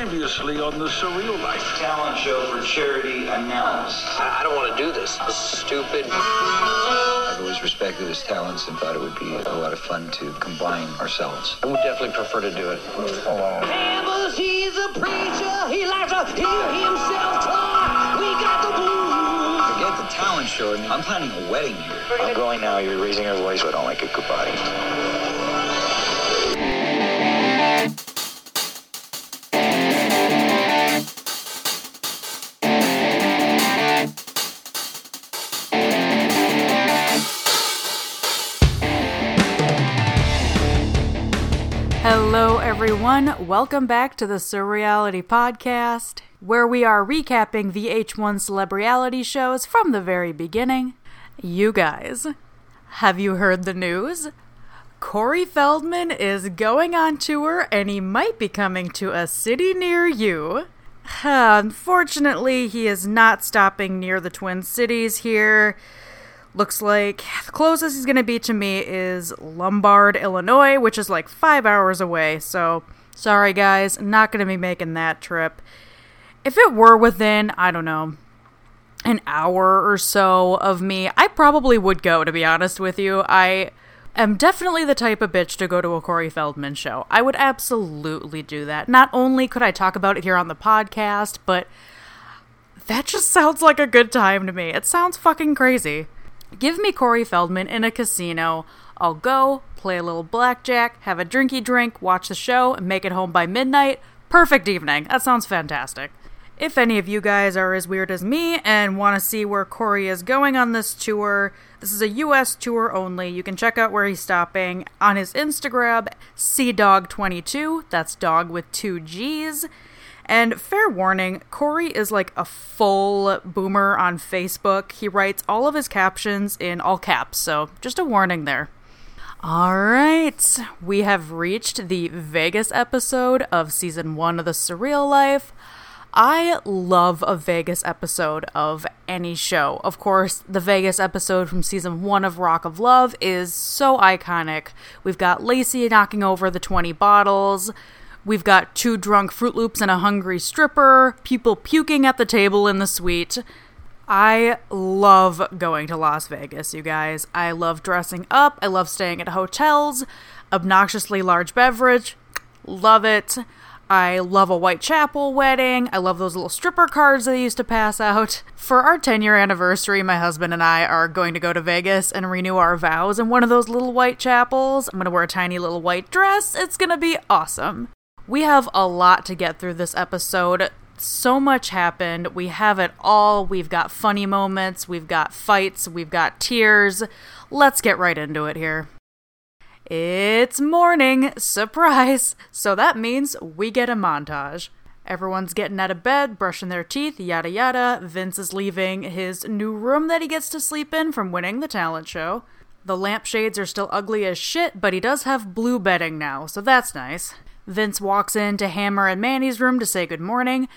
Previously on the Surreal Life. talent show for charity announced. I don't want to do this. This is stupid. I've always respected his talents and thought it would be a lot of fun to combine ourselves. I would definitely prefer to do it alone. Campbell's, he's a preacher. He likes to hear himself talk. We got the blues. Forget the talent show. I mean, I'm planning a wedding here. I'm going now. You're raising your voice. I don't like it. Goodbye. Everyone. Welcome back to the Surreality Podcast, where we are recapping VH1 celebrity shows from the very beginning. You guys, have you heard the news? Corey Feldman is going on tour and he might be coming to a city near you. Unfortunately, he is not stopping near the Twin Cities here. Looks like the closest he's going to be to me is Lombard, Illinois, which is like five hours away. So, sorry guys, not going to be making that trip. If it were within, I don't know, an hour or so of me, I probably would go, to be honest with you. I am definitely the type of bitch to go to a Corey Feldman show. I would absolutely do that. Not only could I talk about it here on the podcast, but that just sounds like a good time to me. It sounds fucking crazy. Give me Corey Feldman in a casino. I'll go, play a little blackjack, have a drinky drink, watch the show, and make it home by midnight. Perfect evening. That sounds fantastic. If any of you guys are as weird as me and want to see where Corey is going on this tour, this is a US tour only. You can check out where he's stopping on his Instagram, CDog22. That's dog with two G's. And fair warning, Corey is like a full boomer on Facebook. He writes all of his captions in all caps, so just a warning there. All right, we have reached the Vegas episode of season one of The Surreal Life. I love a Vegas episode of any show. Of course, the Vegas episode from season one of Rock of Love is so iconic. We've got Lacey knocking over the 20 bottles. We've got two drunk Fruit Loops and a hungry stripper, people puking at the table in the suite. I love going to Las Vegas, you guys. I love dressing up. I love staying at hotels. Obnoxiously large beverage. Love it. I love a Whitechapel wedding. I love those little stripper cards they used to pass out. For our 10 year anniversary, my husband and I are going to go to Vegas and renew our vows in one of those little white chapels. I'm going to wear a tiny little white dress. It's going to be awesome. We have a lot to get through this episode. So much happened. We have it all. We've got funny moments, we've got fights, we've got tears. Let's get right into it here. It's morning, surprise! So that means we get a montage. Everyone's getting out of bed, brushing their teeth, yada yada. Vince is leaving his new room that he gets to sleep in from winning the talent show. The lampshades are still ugly as shit, but he does have blue bedding now, so that's nice. Vince walks into Hammer and Manny's room to say good morning.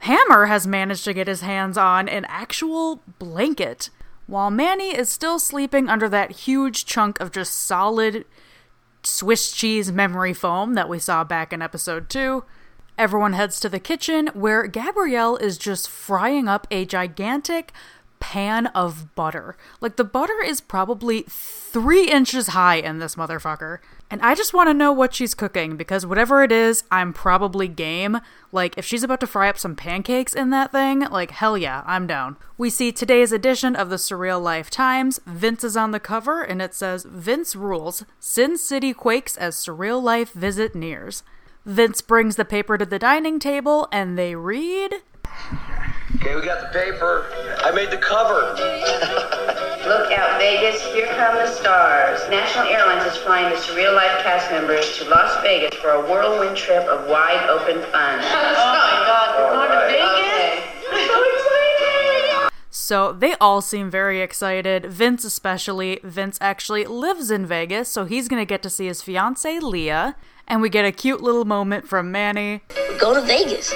Hammer has managed to get his hands on an actual blanket, while Manny is still sleeping under that huge chunk of just solid Swiss cheese memory foam that we saw back in episode 2. Everyone heads to the kitchen where Gabrielle is just frying up a gigantic pan of butter. Like the butter is probably three inches high in this motherfucker. And I just want to know what she's cooking because whatever it is, I'm probably game. Like if she's about to fry up some pancakes in that thing, like hell yeah, I'm down. We see today's edition of the Surreal Life Times. Vince is on the cover and it says Vince rules. Sin City quakes as Surreal Life visit nears. Vince brings the paper to the dining table and they read Okay, we got the paper. I made the cover. Look out, Vegas. Here come the stars. National Airlines is flying the Surreal Life cast members to Las Vegas for a whirlwind trip of wide open fun. oh my god, we're going to Vegas? I'm so excited! So they all seem very excited. Vince, especially. Vince actually lives in Vegas, so he's gonna get to see his fiancee Lia. And we get a cute little moment from Manny. Go to Vegas.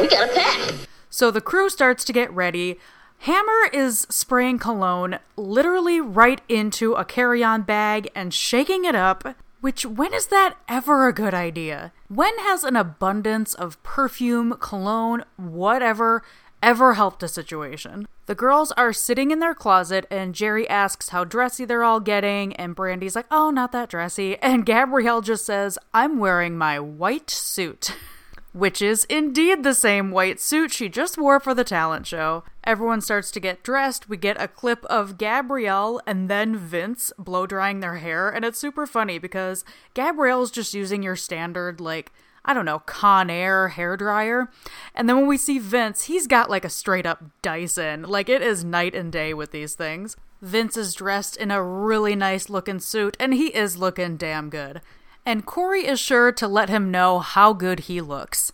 We got a pack. So the crew starts to get ready. Hammer is spraying cologne literally right into a carry on bag and shaking it up. Which, when is that ever a good idea? When has an abundance of perfume, cologne, whatever, ever helped a situation? The girls are sitting in their closet, and Jerry asks how dressy they're all getting, and Brandy's like, oh, not that dressy. And Gabrielle just says, I'm wearing my white suit. which is indeed the same white suit she just wore for the talent show. Everyone starts to get dressed. We get a clip of Gabrielle and then Vince blow drying their hair, and it's super funny because Gabrielle's just using your standard, like, I don't know, Conair hair dryer. And then when we see Vince, he's got like a straight up Dyson. Like it is night and day with these things. Vince is dressed in a really nice looking suit, and he is looking damn good and Corey is sure to let him know how good he looks.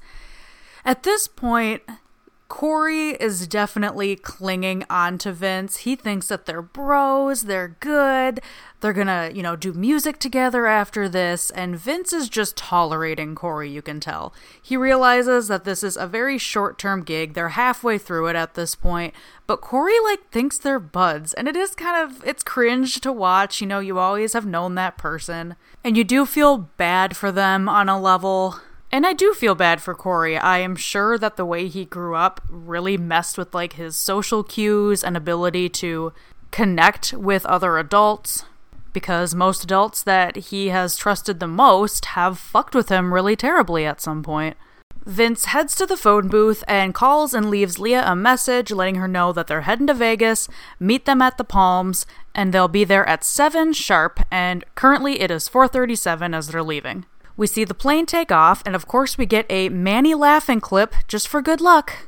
At this point, Corey is definitely clinging on to Vince. He thinks that they're bros, they're good, they're gonna, you know, do music together after this, and Vince is just tolerating Corey, you can tell. He realizes that this is a very short term gig, they're halfway through it at this point, but Corey, like, thinks they're buds, and it is kind of, it's cringe to watch, you know, you always have known that person, and you do feel bad for them on a level. And I do feel bad for Corey. I am sure that the way he grew up really messed with like his social cues and ability to connect with other adults because most adults that he has trusted the most have fucked with him really terribly at some point. Vince heads to the phone booth and calls and leaves Lia a message letting her know that they're heading to Vegas, meet them at the Palms, and they'll be there at 7 sharp and currently it is 4:37 as they're leaving. We see the plane take off, and of course, we get a Manny laughing clip just for good luck.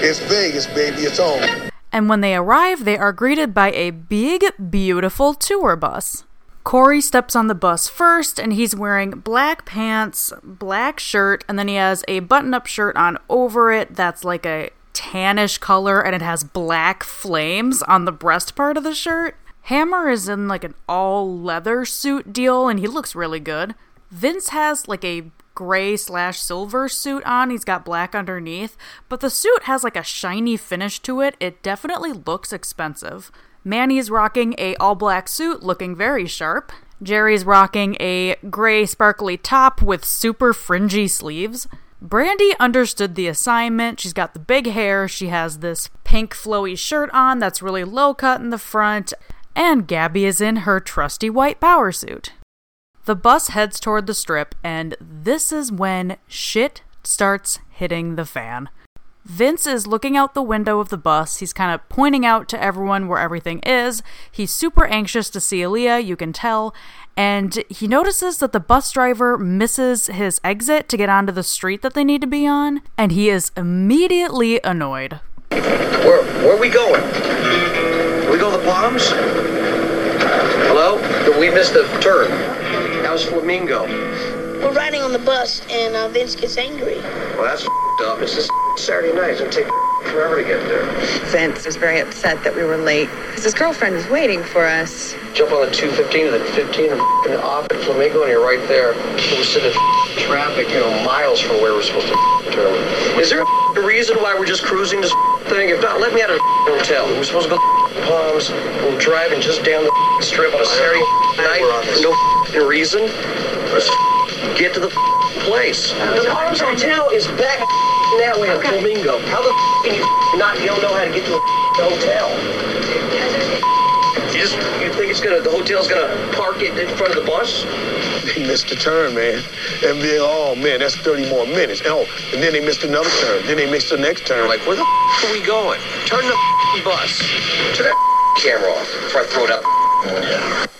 It's Vegas, baby, it's on. And when they arrive, they are greeted by a big, beautiful tour bus. Corey steps on the bus first, and he's wearing black pants, black shirt, and then he has a button up shirt on over it that's like a tannish color, and it has black flames on the breast part of the shirt. Hammer is in like an all leather suit deal and he looks really good. Vince has like a gray slash silver suit on. He's got black underneath, but the suit has like a shiny finish to it. It definitely looks expensive. Manny's rocking a all black suit, looking very sharp. Jerry's rocking a gray sparkly top with super fringy sleeves. Brandy understood the assignment. She's got the big hair. She has this pink flowy shirt on that's really low cut in the front and Gabby is in her trusty white power suit. The bus heads toward the strip, and this is when shit starts hitting the fan. Vince is looking out the window of the bus. He's kind of pointing out to everyone where everything is. He's super anxious to see Lia, you can tell. And he notices that the bus driver misses his exit to get onto the street that they need to be on. And he is immediately annoyed. Where, where are we going? we go to the Palms? Hello? We missed the turn. How's Flamingo? We're riding on the bus, and uh, Vince gets angry. Well, that's up. It's this Saturday night. It's going to take forever to get there. Vince was very upset that we were late because his girlfriend was waiting for us. Jump on the 215 to the 15 and off at Flamingo, and you're right there. We're sitting in traffic, you know, miles from where we're supposed to turn. Is there a reason why we're just cruising this thing? If not, let me out of the hotel. We're supposed to go to Palms. We're driving just down the strip on a Saturday night for no reason. Let's get to the place. The Palms Hotel is back that way at Flamingo. How the can you not? You don't know how to get to the hotel. You just you think it's gonna the hotel's gonna park it in front of the bus? They missed the turn, man. And then, oh man, that's 30 more minutes. Oh, and then they missed another turn. Then they missed the next turn. Like, where the are we going? Turn the bus. Turn that camera off before I throw it up.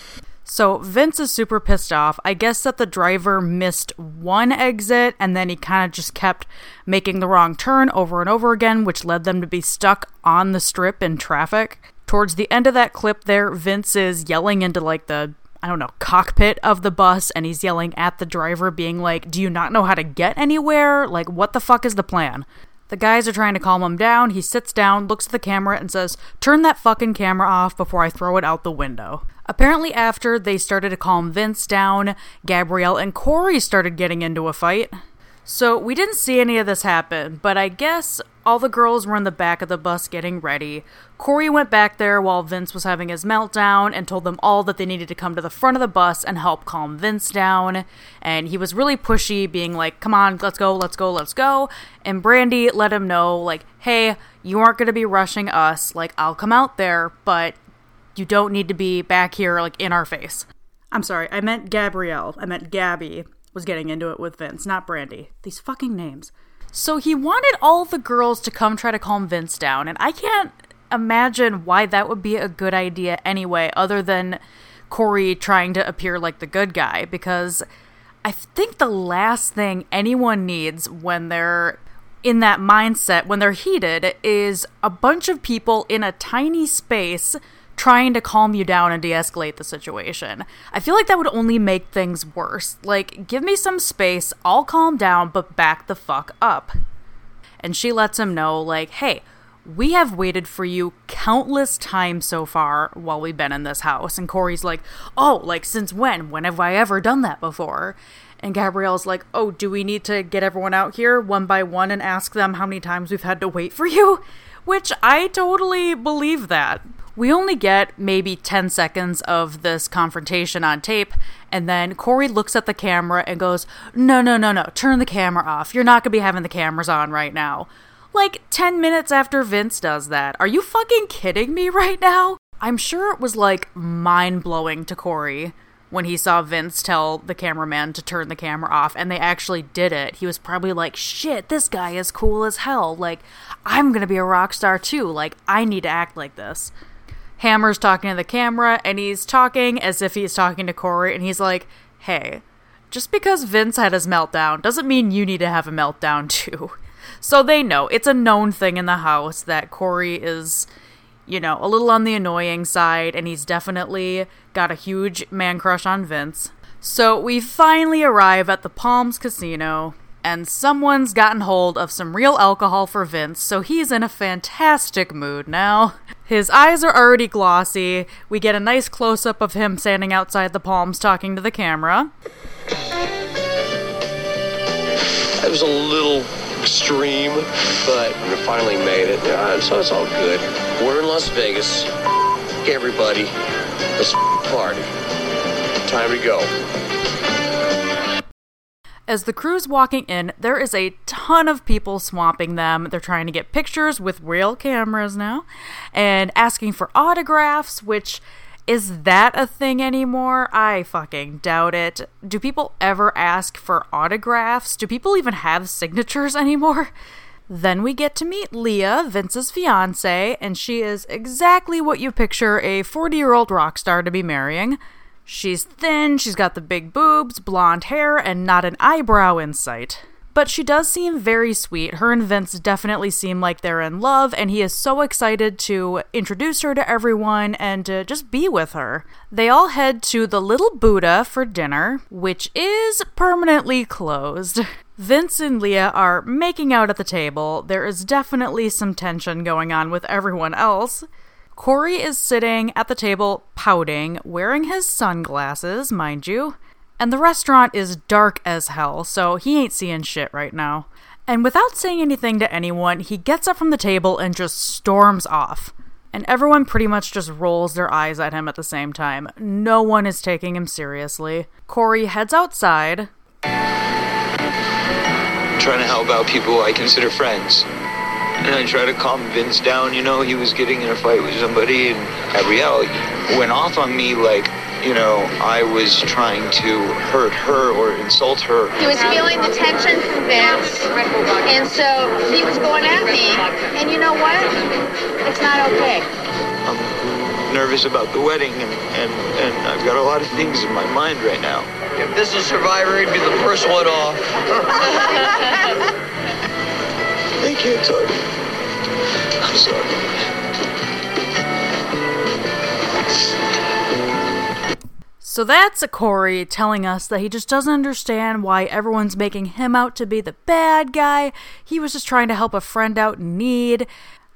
So Vince is super pissed off. I guess that the driver missed one exit and then he kind of just kept making the wrong turn over and over again, which led them to be stuck on the strip in traffic. Towards the end of that clip there, Vince is yelling into like the I don't know, cockpit of the bus and he's yelling at the driver being like, "Do you not know how to get anywhere? Like what the fuck is the plan?" The guys are trying to calm him down. He sits down, looks at the camera, and says, Turn that fucking camera off before I throw it out the window. Apparently, after they started to calm Vince down, Gabrielle and Corey started getting into a fight. So, we didn't see any of this happen, but I guess All the girls were in the back of the bus getting ready. Corey went back there while Vince was having his meltdown and told them all that they needed to come to the front of the bus and help calm Vince down. And he was really pushy, being like, come on, let's go, let's go, let's go. And Brandy let him know, like, hey, you aren't going to be rushing us. Like, I'll come out there, but you don't need to be back here, like, in our face. I'm sorry, I meant Gabrielle. I meant Gabby was getting into it with Vince, not Brandy. These fucking names. So he wanted all the girls to come try to calm Vince down, and I can't imagine why that would be a good idea anyway, other than Corey trying to appear like the good guy, because I think the last thing anyone needs when they're in that mindset, when they're heated, is a bunch of people in a tiny space trying to calm you down and de escalate the situation. I feel like that would only make things worse. Like, give me some space, I'll calm down, but back the fuck up. And she lets him know, like, hey, we have waited for you countless times so far while we've been in this house. And Corey's like, oh, like, since when? When have I ever done that before? And Gabrielle's like, oh, do we need to get everyone out here one by one and ask them how many times we've had to wait for you? Which I totally believe that. We only get maybe 10 seconds of this confrontation on tape, and then Corey looks at the camera and goes, No, no, no, no, turn the camera off. You're not gonna be having the cameras on right now. Like 10 minutes after Vince does that. Are you fucking kidding me right now? I'm sure it was like mind blowing to Corey when he saw Vince tell the cameraman to turn the camera off and they actually did it. He was probably like, shit, this guy is cool as hell. Like, I'm gonna be a rock star too. Like, I need to act like this. Hammer's talking to the camera and he's talking as if he's talking to Corey and he's like, hey, just because Vince had his meltdown doesn't mean you need to have a meltdown too. So they know it's a known thing in the house that Corey is, you know, a little on the annoying side and he's definitely got a huge man crush on Vince. So we finally arrive at the Palms Casino and someone's gotten hold of some real alcohol for Vince, so he's in a fantastic mood now. His eyes are already glossy. We get a nice close up of him standing outside the palms talking to the camera. It was a little extreme, but we finally made it. Yeah, so it's all good. We're in Las Vegas. Everybody, let's party. Time to go. As the crew's walking in, there is a ton of people swamping them. They're trying to get pictures with real cameras now and asking for autographs, which is that a thing anymore? I fucking doubt it. Do people ever ask for autographs? Do people even have signatures anymore? Then we get to meet Lia, Vince's fiance, and she is exactly what you picture a 40 year old rock star to be marrying. She's thin, she's got the big boobs, blonde hair, and not an eyebrow in sight. But she does seem very sweet. Her and Vince definitely seem like they're in love, and he is so excited to introduce her to everyone and to just be with her. They all head to the Little Buddha for dinner, which is permanently closed. Vince and Lia are making out at the table. There is definitely some tension going on with everyone else. Corey is sitting at the table pouting, wearing his sunglasses, mind you. And the restaurant is dark as hell, so he ain't seeing shit right now. And without saying anything to anyone, he gets up from the table and just storms off. And everyone pretty much just rolls their eyes at him at the same time. No one is taking him seriously. Corey heads outside. trying to help out people I consider friends. And I tried to calm Vince down, you know, he was getting in a fight with somebody, and Gabrielle went off on me like, you know, I was trying to hurt her or insult her. He was feeling the tension from Vince, and so he was going at me. And you know what? It's not okay. I'm nervous about the wedding, and, and, and I've got a lot of things in my mind right now. If this is Survivor, he'd be the first one off. I can't talk. So that's a Corey telling us that he just doesn't understand why everyone's making him out to be the bad guy. He was just trying to help a friend out in need.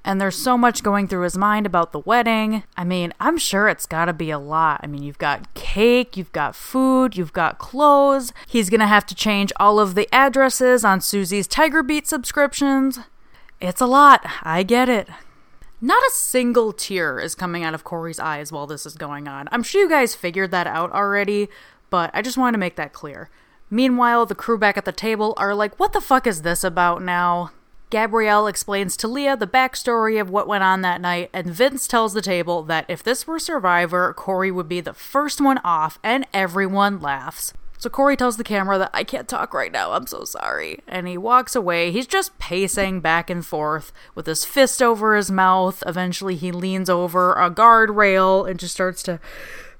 And there's so much going through his mind about the wedding. I mean, I'm sure it's gotta be a lot. I mean, you've got cake, you've got food, you've got clothes. He's gonna have to change all of the addresses on Susie's Tiger Beat subscriptions. It's a lot. I get it. Not a single tear is coming out of Corey's eyes while this is going on. I'm sure you guys figured that out already, but I just wanted to make that clear. Meanwhile, the crew back at the table are like, what the fuck is this about now? Gabrielle explains to Lia the backstory of what went on that night, and Vince tells the table that if this were Survivor, Corey would be the first one off, and everyone laughs. So Corey tells the camera that I can't talk right now, I'm so sorry. And he walks away. He's just pacing back and forth with his fist over his mouth. Eventually, he leans over a guardrail and just starts to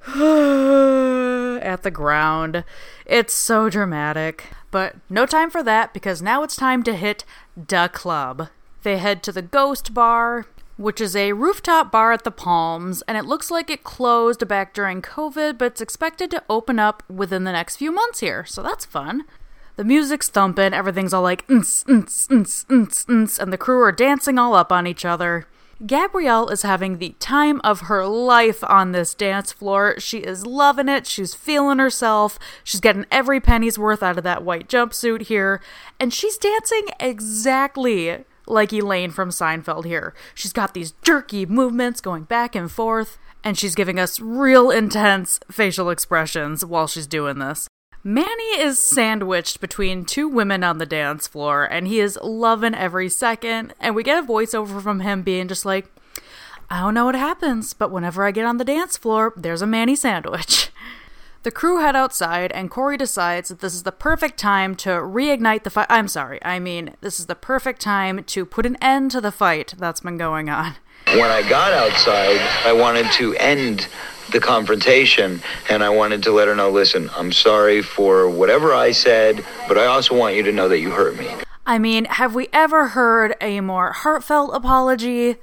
at the ground. It's so dramatic. But no time for that because now it's time to hit the club. They head to the Ghost Bar which is a rooftop bar at the Palms, and it looks like it closed back during COVID, but it's expected to open up within the next few months here, so that's fun. The music's thumping, everything's all like, and the crew are dancing all up on each other. Gabrielle is having the time of her life on this dance floor. She is loving it. She's feeling herself. She's getting every penny's worth out of that white jumpsuit here. And she's dancing exactly like Elaine from Seinfeld here. She's got these jerky movements going back and forth, and she's giving us real intense facial expressions while she's doing this. Manny is sandwiched between two women on the dance floor, and he is loving every second. And we get a voiceover from him being just like, I don't know what happens, but whenever I get on the dance floor, there's a Manny sandwich. The crew head outside, and Corey decides that this is the perfect time to reignite the fight. I'm sorry, I mean, this is the perfect time to put an end to the fight that's been going on. When I got outside, I wanted to end the confrontation and I wanted to let her know listen, I'm sorry for whatever I said, but I also want you to know that you hurt me. I mean, have we ever heard a more heartfelt apology?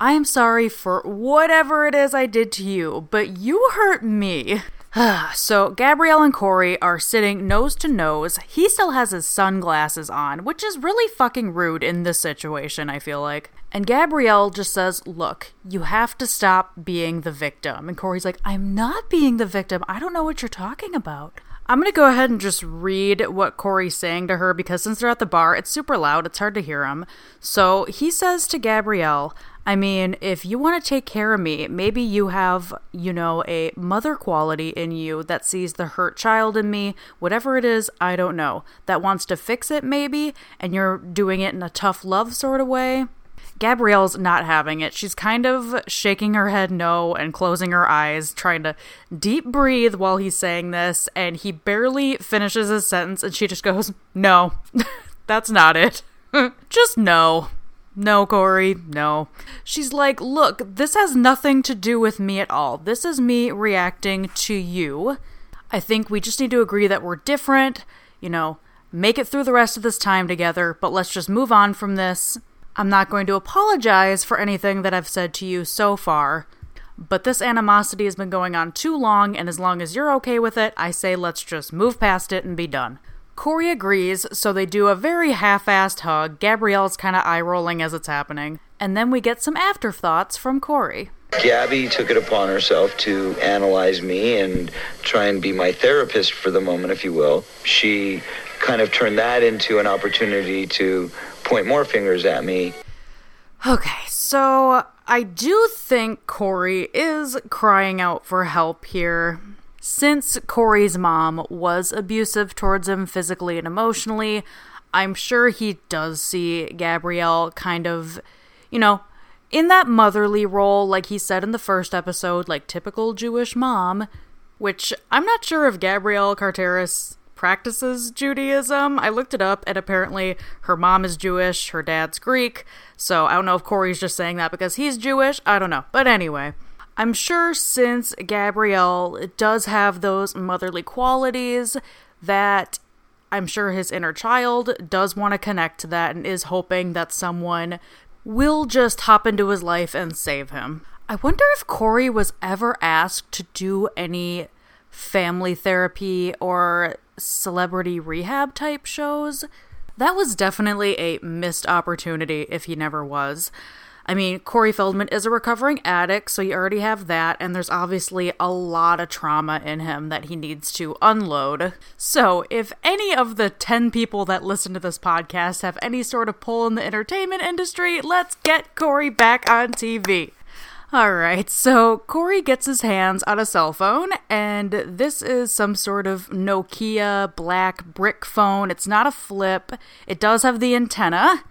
I am sorry for whatever it is I did to you, but you hurt me. so Gabrielle and Corey are sitting nose to nose. He still has his sunglasses on, which is really fucking rude in this situation, I feel like. And Gabrielle just says, Look, you have to stop being the victim. And Corey's like, I'm not being the victim. I don't know what you're talking about. I'm going to go ahead and just read what Corey's saying to her because since they're at the bar, it's super loud. It's hard to hear him. So he says to Gabrielle, I mean, if you want to take care of me, maybe you have, you know, a mother quality in you that sees the hurt child in me, whatever it is, I don't know, that wants to fix it maybe, and you're doing it in a tough love sort of way. Gabrielle's not having it. She's kind of shaking her head no and closing her eyes, trying to deep breathe while he's saying this, and he barely finishes his sentence and she just goes, No, that's not it. just no. No, Corey, no. She's like, Look, this has nothing to do with me at all. This is me reacting to you. I think we just need to agree that we're different, you know, make it through the rest of this time together, but let's just move on from this. I'm not going to apologize for anything that I've said to you so far, but this animosity has been going on too long, and as long as you're okay with it, I say let's just move past it and be done. Corey agrees, so they do a very half assed hug. Gabrielle's kind of eye rolling as it's happening. And then we get some afterthoughts from Corey. Gabby took it upon herself to analyze me and try and be my therapist for the moment, if you will. She kind of turned that into an opportunity to point more fingers at me. Okay, so I do think Corey is crying out for help here. Since Corey's mom was abusive towards him physically and emotionally, I'm sure he does see Gabrielle kind of, you know, in that motherly role, like he said in the first episode, like typical Jewish mom, which I'm not sure if Gabrielle Carteris practices Judaism. I looked it up, and apparently her mom is Jewish, her dad's Greek. So I don't know if Corey's just saying that because he's Jewish. I don't know. But anyway. I'm sure since Gabrielle does have those motherly qualities, that I'm sure his inner child does want to connect to that and is hoping that someone will just hop into his life and save him. I wonder if Corey was ever asked to do any family therapy or celebrity rehab type shows. That was definitely a missed opportunity if he never was. I mean, Corey Feldman is a recovering addict, so you already have that, and there's obviously a lot of trauma in him that he needs to unload. So, if any of the 10 people that listen to this podcast have any sort of pull in the entertainment industry, let's get Corey back on TV. Alright, so Corey gets his hands on a cell phone, and this is some sort of Nokia black brick phone. It's not a flip, it does have the antenna.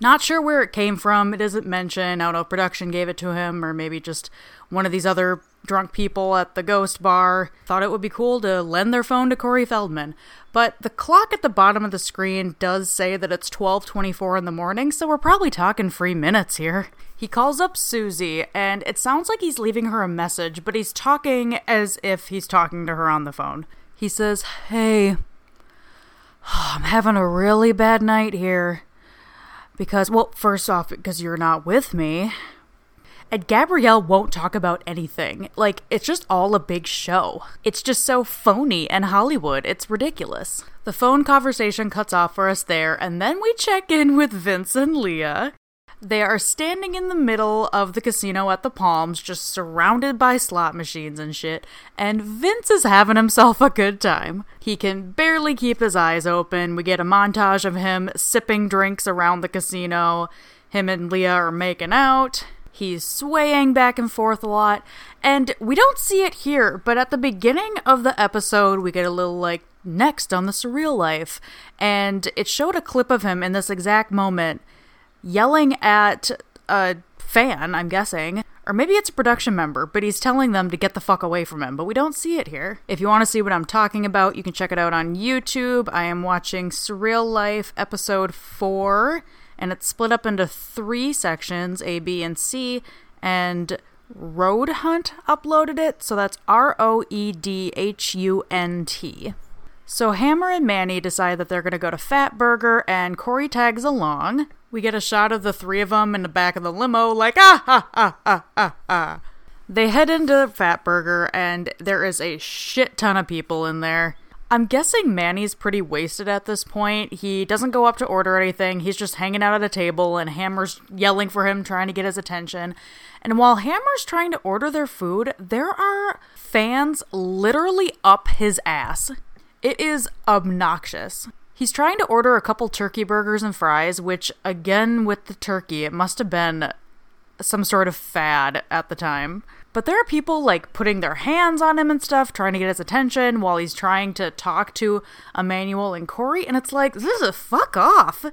Not sure where it came from. It isn't mentioned. I don't know if production gave it to him or maybe just one of these other drunk people at the ghost bar thought it would be cool to lend their phone to Corey Feldman. But the clock at the bottom of the screen does say that it's 12:24 in the morning, so we're probably talking free minutes here. He calls up Susie and it sounds like he's leaving her a message, but he's talking as if he's talking to her on the phone. He says, "Hey, I'm having a really bad night here." Because, well, first off, because you're not with me. And Gabrielle won't talk about anything. Like, it's just all a big show. It's just so phony and Hollywood. It's ridiculous. The phone conversation cuts off for us there, and then we check in with Vince and Lia. They are standing in the middle of the casino at the Palms, just surrounded by slot machines and shit, and Vince is having himself a good time. He can barely keep his eyes open. We get a montage of him sipping drinks around the casino. Him and Lia are making out. He's swaying back and forth a lot. And we don't see it here, but at the beginning of the episode, we get a little like, next on the surreal life. And it showed a clip of him in this exact moment yelling at a fan, I'm guessing. Or maybe it's a production member, but he's telling them to get the fuck away from him, but we don't see it here. If you want to see what I'm talking about, you can check it out on YouTube. I am watching Surreal Life episode 4, and it's split up into three sections A, B, and C, and Road Hunt uploaded it, so that's R O E D H U N T. So Hammer and Manny decide that they're going to go to Fatburger, and Corey tags along. We get a shot of the three of them in the back of the limo, like, ah, ha, ha, ha, ha, ha. They head into Fatburger, and there is a shit ton of people in there. I'm guessing Manny's pretty wasted at this point. He doesn't go up to order anything. He's just hanging out at a table, and Hammer's yelling for him, trying to get his attention. And while Hammer's trying to order their food, there are fans literally up his ass. It is obnoxious. He's trying to order a couple turkey burgers and fries, which, again, with the turkey, it must have been some sort of fad at the time. But there are people like putting their hands on him and stuff, trying to get his attention while he's trying to talk to Emmanuel and Corey, and it's like, this is a fuck off.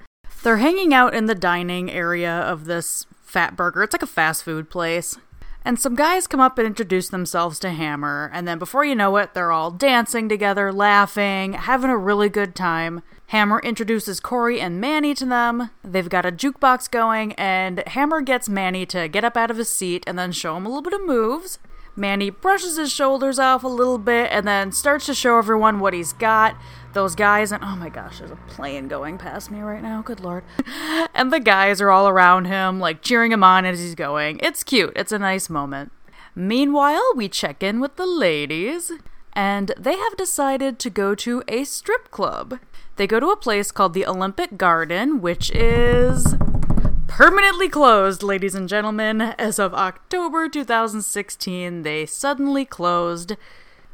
They're hanging out in the dining area of this Fatburger. It's like a fast food place. And some guys come up and introduce themselves to Hammer, and then before you know it, they're all dancing together, laughing, having a really good time. Hammer introduces Corey and Manny to them. They've got a jukebox going, and Hammer gets Manny to get up out of his seat and then show him a little bit of moves. Manny brushes his shoulders off a little bit and then starts to show everyone what he's got. Those guys, and oh my gosh, there's a plane going past me right now, good lord. And the guys are all around him, like cheering him on as he's going. It's cute, it's a nice moment. Meanwhile, we check in with the ladies, and they have decided to go to a strip club. They go to a place called the Olympic Garden, which is permanently closed, ladies and gentlemen. As of October 2016, they suddenly closed.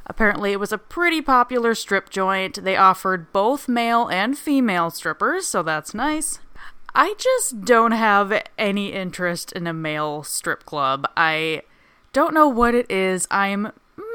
Apparently, it was a pretty popular strip joint. They offered both male and female strippers, so that's nice. I just don't have any interest in a male strip club. I don't know what it is. I'm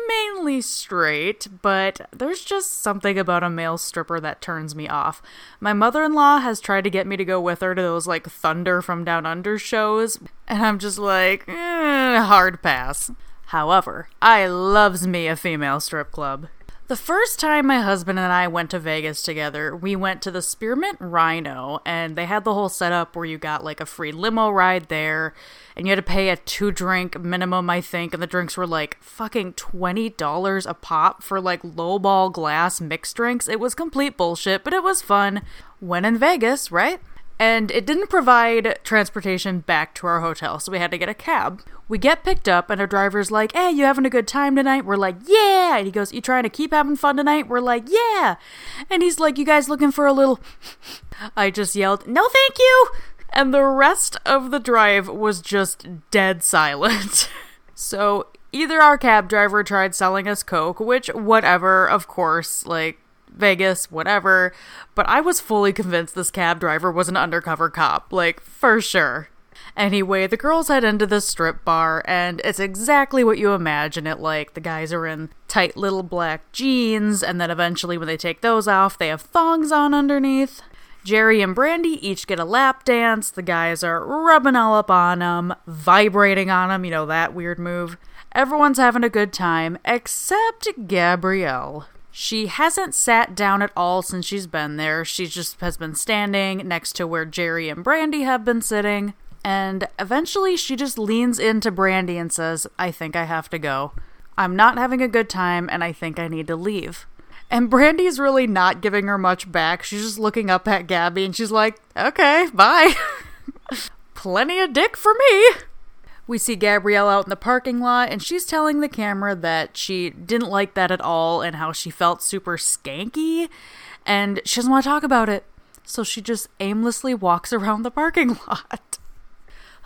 mainly straight, but there's just something about a male stripper that turns me off. My mother in law has tried to get me to go with her to those like Thunder from Down Under shows, and I'm just like, eh, hard pass. However, I loves me a female strip club. The first time my husband and I went to Vegas together, we went to the Spearmint Rhino, and they had the whole setup where you got like a free limo ride there, and you had to pay a two drink minimum, I think, and the drinks were like fucking $20 a pop for like lowball glass mixed drinks. It was complete bullshit, but it was fun. When in Vegas, right? and it didn't provide transportation back to our hotel, so we had to get a cab. We get picked up, and our driver's like, Hey, you having a good time tonight? We're like, Yeah. And he goes, You trying to keep having fun tonight? We're like, Yeah. And he's like, You guys looking for a little. I just yelled, No, thank you. And the rest of the drive was just dead silent. so either our cab driver tried selling us Coke, which, whatever, of course, like, Vegas, whatever. But I was fully convinced this cab driver was an undercover cop, like, for sure. Anyway, the girls head into the strip bar, and it's exactly what you imagine it like. The guys are in tight little black jeans, and then eventually, when they take those off, they have thongs on underneath. Jerry and Brandy each get a lap dance. The guys are rubbing all up on them, vibrating on them, you know, that weird move. Everyone's having a good time, except Gabrielle. She hasn't sat down at all since she's been there. She just has been standing next to where Jerry and Brandy have been sitting. And eventually she just leans into Brandy and says, I think I have to go. I'm not having a good time and I think I need to leave. And Brandy's really not giving her much back. She's just looking up at Gabby and she's like, okay, bye. Plenty of dick for me. We see Gabrielle out in the parking lot, and she's telling the camera that she didn't like that at all and how she felt super skanky, and she doesn't want to talk about it. So she just aimlessly walks around the parking lot.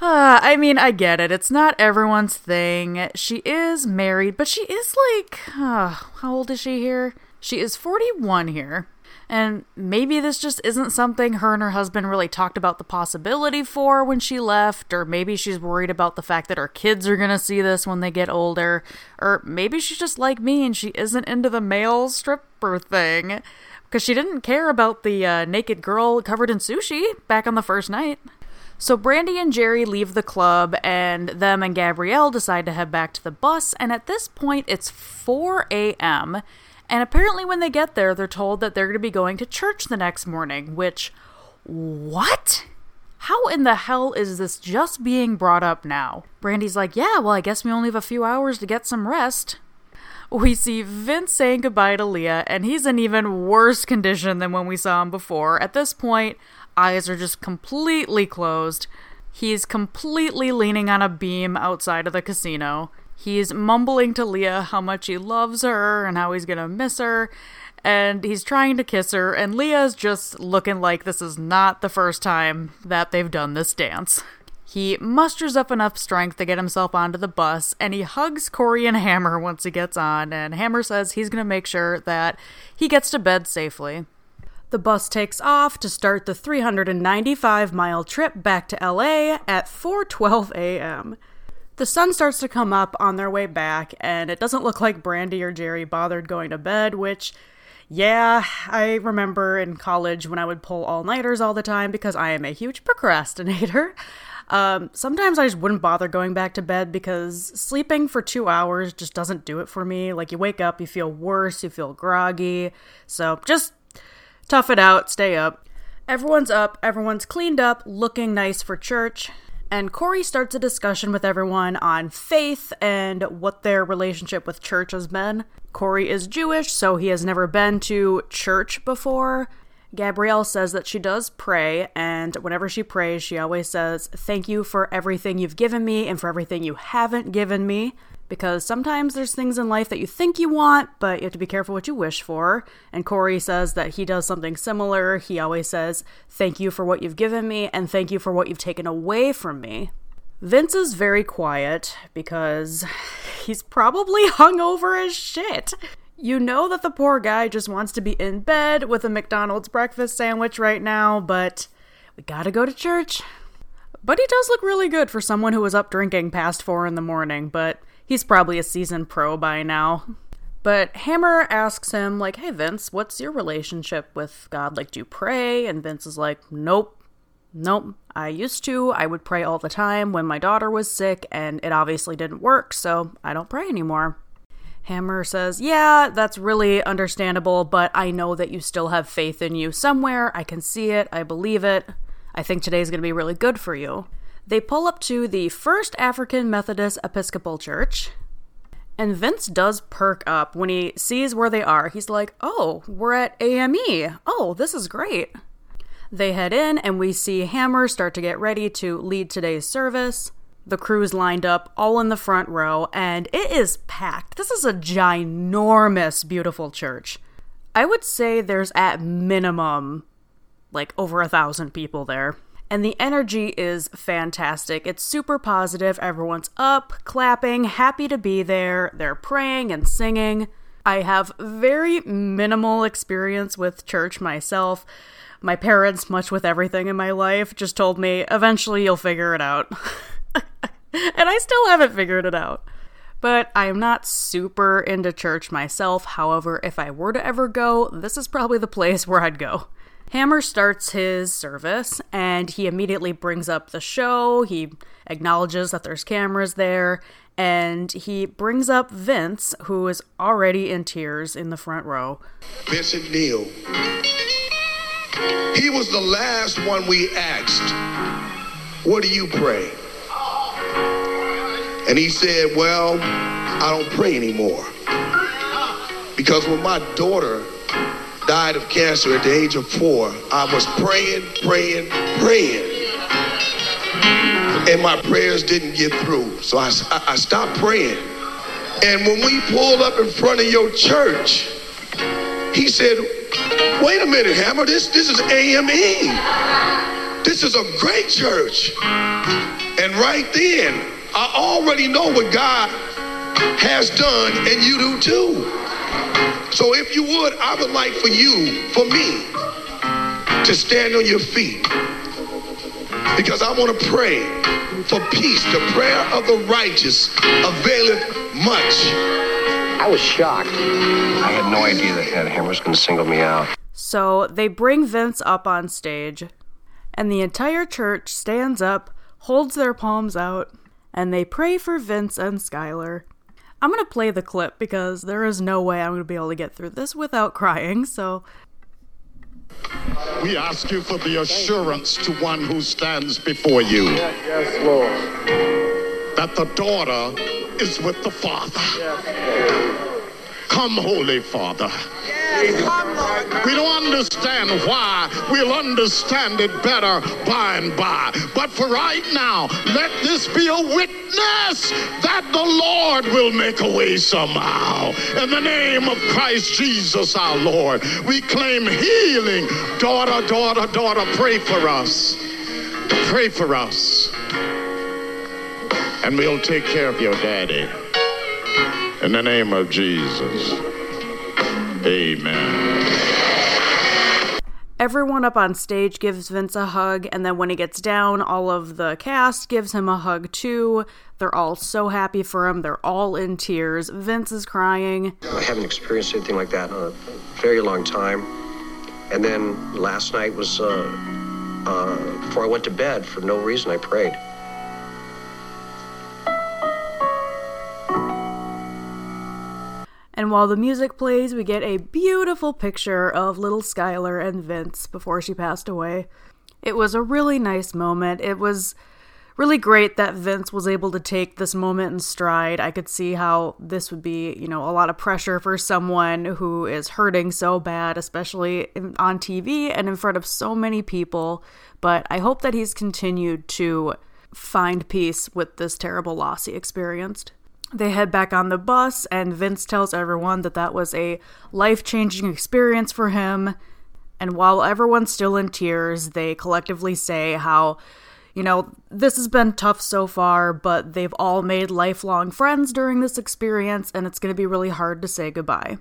Uh, I mean, I get it. It's not everyone's thing. She is married, but she is like, uh, how old is she here? She is 41 here. And maybe this just isn't something her and her husband really talked about the possibility for when she left, or maybe she's worried about the fact that her kids are gonna see this when they get older, or maybe she's just like me and she isn't into the male stripper thing. Because she didn't care about the uh, naked girl covered in sushi back on the first night. So Brandy and Jerry leave the club, and them and Gabrielle decide to head back to the bus. And at this point, it's 4 a.m. And apparently, when they get there, they're told that they're going to be going to church the next morning, which, what? How in the hell is this just being brought up now? Brandy's like, yeah, well, I guess we only have a few hours to get some rest. We see Vince saying goodbye to Lia, and he's in even worse condition than when we saw him before. At this point, eyes are just completely closed. He's completely leaning on a beam outside of the casino. He's mumbling to Lia how much he loves her and how he's gonna miss her, and he's trying to kiss her, and Lia's just looking like this is not the first time that they've done this dance. He musters up enough strength to get himself onto the bus, and he hugs Corey and Hammer once he gets on, and Hammer says he's gonna make sure that he gets to bed safely. The bus takes off to start the 395 mile trip back to LA at 4:12 a.m. The sun starts to come up on their way back, and it doesn't look like Brandy or Jerry bothered going to bed, which, yeah, I remember in college when I would pull all nighters all the time because I am a huge procrastinator. Um, sometimes I just wouldn't bother going back to bed because sleeping for two hours just doesn't do it for me. Like, you wake up, you feel worse, you feel groggy. So just tough it out, stay up. Everyone's up, everyone's cleaned up, looking nice for church and Corey starts a discussion with everyone on faith and what their relationship with church has been. Corey is Jewish, so he has never been to church before. Gabrielle says that she does pray, and whenever she prays, she always says, Thank you for everything you've given me and for everything you haven't given me because sometimes there's things in life that you think you want, but you have to be careful what you wish for. And Corey says that he does something similar. He always says, Thank you for what you've given me, and thank you for what you've taken away from me. Vince is very quiet because he's probably hungover as shit. You know that the poor guy just wants to be in bed with a McDonald's breakfast sandwich right now, but we gotta go to church. But he does look really good for someone who was up drinking past four in the morning, but He's probably a seasoned pro by now. But Hammer asks him, like, hey, Vince, what's your relationship with God? Like, do you pray? And Vince is like, nope. Nope. I used to. I would pray all the time when my daughter was sick, and it obviously didn't work, so I don't pray anymore. Hammer says, Yeah, that's really understandable, but I know that you still have faith in you somewhere. I can see it. I believe it. I think today's going to be really good for you. They pull up to the First African Methodist Episcopal Church, and Vince does perk up when he sees where they are. He's like, Oh, we're at AME. Oh, this is great. They head in, and we see Hammer start to get ready to lead today's service. The crew's lined up all in the front row, and it is packed. This is a ginormous, beautiful church. I would say there's at minimum like over a thousand people there. And the energy is fantastic. It's super positive. Everyone's up, clapping, happy to be there. They're praying and singing. I have very minimal experience with church myself. My parents, much with everything in my life, just told me eventually you'll figure it out. and I still haven't figured it out. But I am not super into church myself. However, if I were to ever go, this is probably the place where I'd go. Hammer starts his service and he immediately brings up the show. He acknowledges that there's cameras there and he brings up Vince, who is already in tears in the front row. Vince Neil. He was the last one we asked, What do you pray? And he said, Well, I don't pray anymore. Because when my daughter died of cancer at the age of four, I was praying, praying, praying. And my prayers didn't get through. So I, I stopped praying. And when we pulled up in front of your church, he said, Wait a minute, Hammer, this, this is AME. This is a great church. And right then, I already know what God has done, and you do too. So if you would, I would like for you, for me, to stand on your feet. Because I want to pray for peace. The prayer of the righteous availeth much. I was shocked. I had no idea that Ed Hammer was going to single me out. So they bring Vince up on stage, and the entire church stands up, holds their palms out, and they pray for Vince and Skylar. I'm gonna play the clip because there is no way I'm gonna be able to get through this without crying, so. We ask you for the assurance to one who stands before you. Yes, yes Lord. That the daughter is with the Father. Yes, Come, Holy Father. We don't understand why. We'll understand it better by and by. But for right now, let this be a witness that the Lord will make a way somehow. In the name of Christ Jesus our Lord, we claim healing. Daughter, daughter, daughter, pray for us. Pray for us. And we'll take care of your daddy. In the name of Jesus. Amen. Everyone up on stage gives Vince a hug, and then when he gets down, all of the cast gives him a hug too. They're all so happy for him. They're all in tears. Vince is crying. I haven't experienced anything like that in a very long time. And then last night was uh, uh, before I went to bed. For no reason, I prayed. And while the music plays, we get a beautiful picture of little Skylar and Vince before she passed away. It was a really nice moment. It was really great that Vince was able to take this moment in stride. I could see how this would be, you know, a lot of pressure for someone who is hurting so bad, especially on TV and in front of so many people. But I hope that he's continued to find peace with this terrible loss he experienced. They head back on the bus, and Vince tells everyone that that was a life changing experience for him. And while everyone's still in tears, they collectively say how, you know, this has been tough so far, but they've all made lifelong friends during this experience, and it's going to be really hard to say goodbye.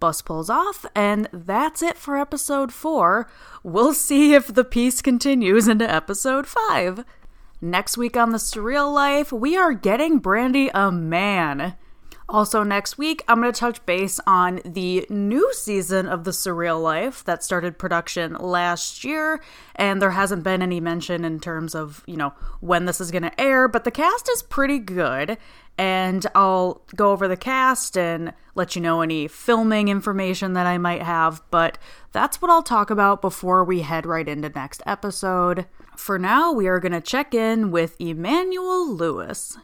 Bus pulls off, and that's it for episode 4. We'll see if the peace continues into episode 5. Next week on The Surreal Life, we are getting Brande a man. Also, next week, I'm going to touch base on the new season of The Surreal Life that started production last year, and there hasn't been any mention in terms of, you know, when this is going to air, but the cast is pretty good, and I'll go over the cast and let you know any filming information that I might have, but that's what I'll talk about before we head right into next episode. For now, we are going to check in with Emmanuel Lewis.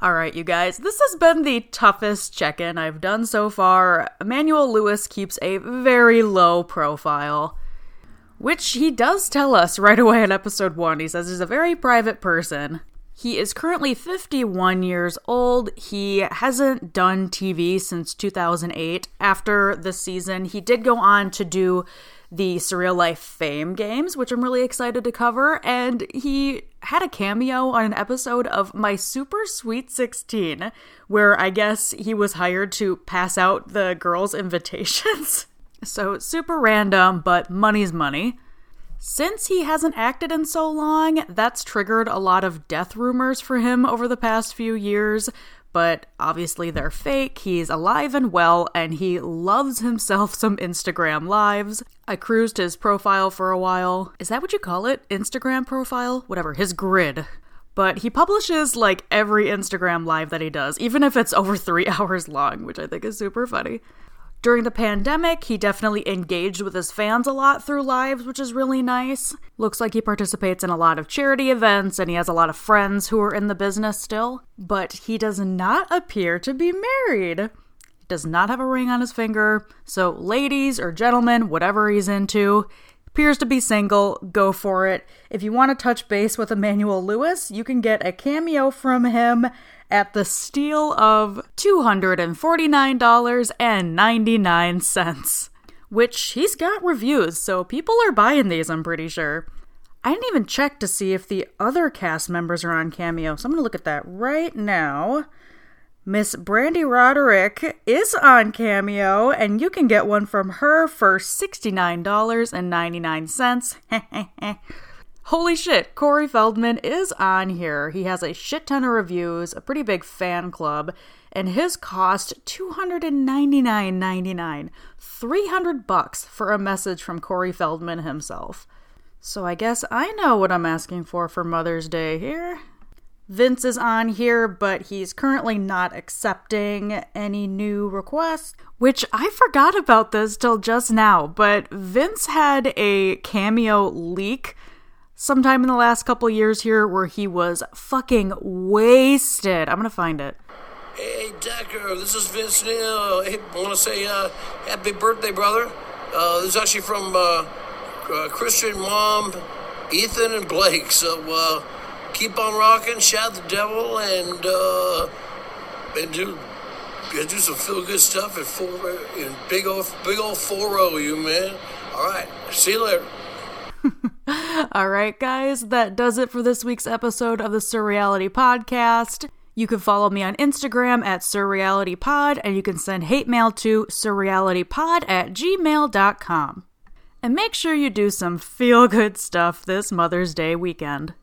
All right, you guys, this has been the toughest check in I've done so far. Emmanuel Lewis keeps a very low profile, which he does tell us right away in episode 1. He says he's a very private person. He is currently 51 years old. He hasn't done TV since 2008. After the season, he did go on to do the Surreal Life Fame games, which I'm really excited to cover. And he had a cameo on an episode of My Super Sweet 16, where I guess he was hired to pass out the girls' invitations. so super random, but money's money. Since he hasn't acted in so long, that's triggered a lot of death rumors for him over the past few years, but obviously they're fake. He's alive and well, and he loves himself some Instagram lives. I cruised his profile for a while. Is that what you call it? Instagram profile? Whatever, his grid. But he publishes like every Instagram live that he does, even if it's over three hours long, which I think is super funny. During the pandemic, he definitely engaged with his fans a lot through lives, which is really nice. Looks like he participates in a lot of charity events and he has a lot of friends who are in the business still. But he does not appear to be married. He does not have a ring on his finger. So, ladies or gentlemen, whatever he's into, appears to be single, go for it. If you want to touch base with Emmanuel Lewis, you can get a cameo from him at the steal of $249.99, which he's got reviews, so people are buying these, I'm pretty sure. I didn't even check to see if the other cast members are on Cameo, so I'm gonna look at that right now. Miss Brande Roderick is on Cameo, and you can get one from her for $69.99. Holy shit, Corey Feldman is on here. He has a shit ton of reviews, a pretty big fan club, and his cost $299.99. 300 bucks for a message from Corey Feldman himself. So I guess I know what I'm asking for for Mother's Day here. Vince is on here, but he's currently not accepting any new requests, which I forgot about this till just now, but Vince had a cameo leak sometime in the last couple years here where he was fucking wasted. I'm gonna find it. Hey, Decker, this is Vince Neil. Hey, I want to say uh, happy birthday, brother. Uh, this is actually from uh, uh, Christian mom, Ethan, and Blake. So uh, keep on rocking, shout the devil, and uh, and do do some feel good stuff at four in big old big old four row, you man. All right, see you later. All right, guys, that does it for this week's episode of the Surreality Podcast. You can follow me on Instagram at SurrealityPod, and you can send hate mail to surrealitypod at gmail.com. And make sure you do some feel good stuff this Mother's Day weekend.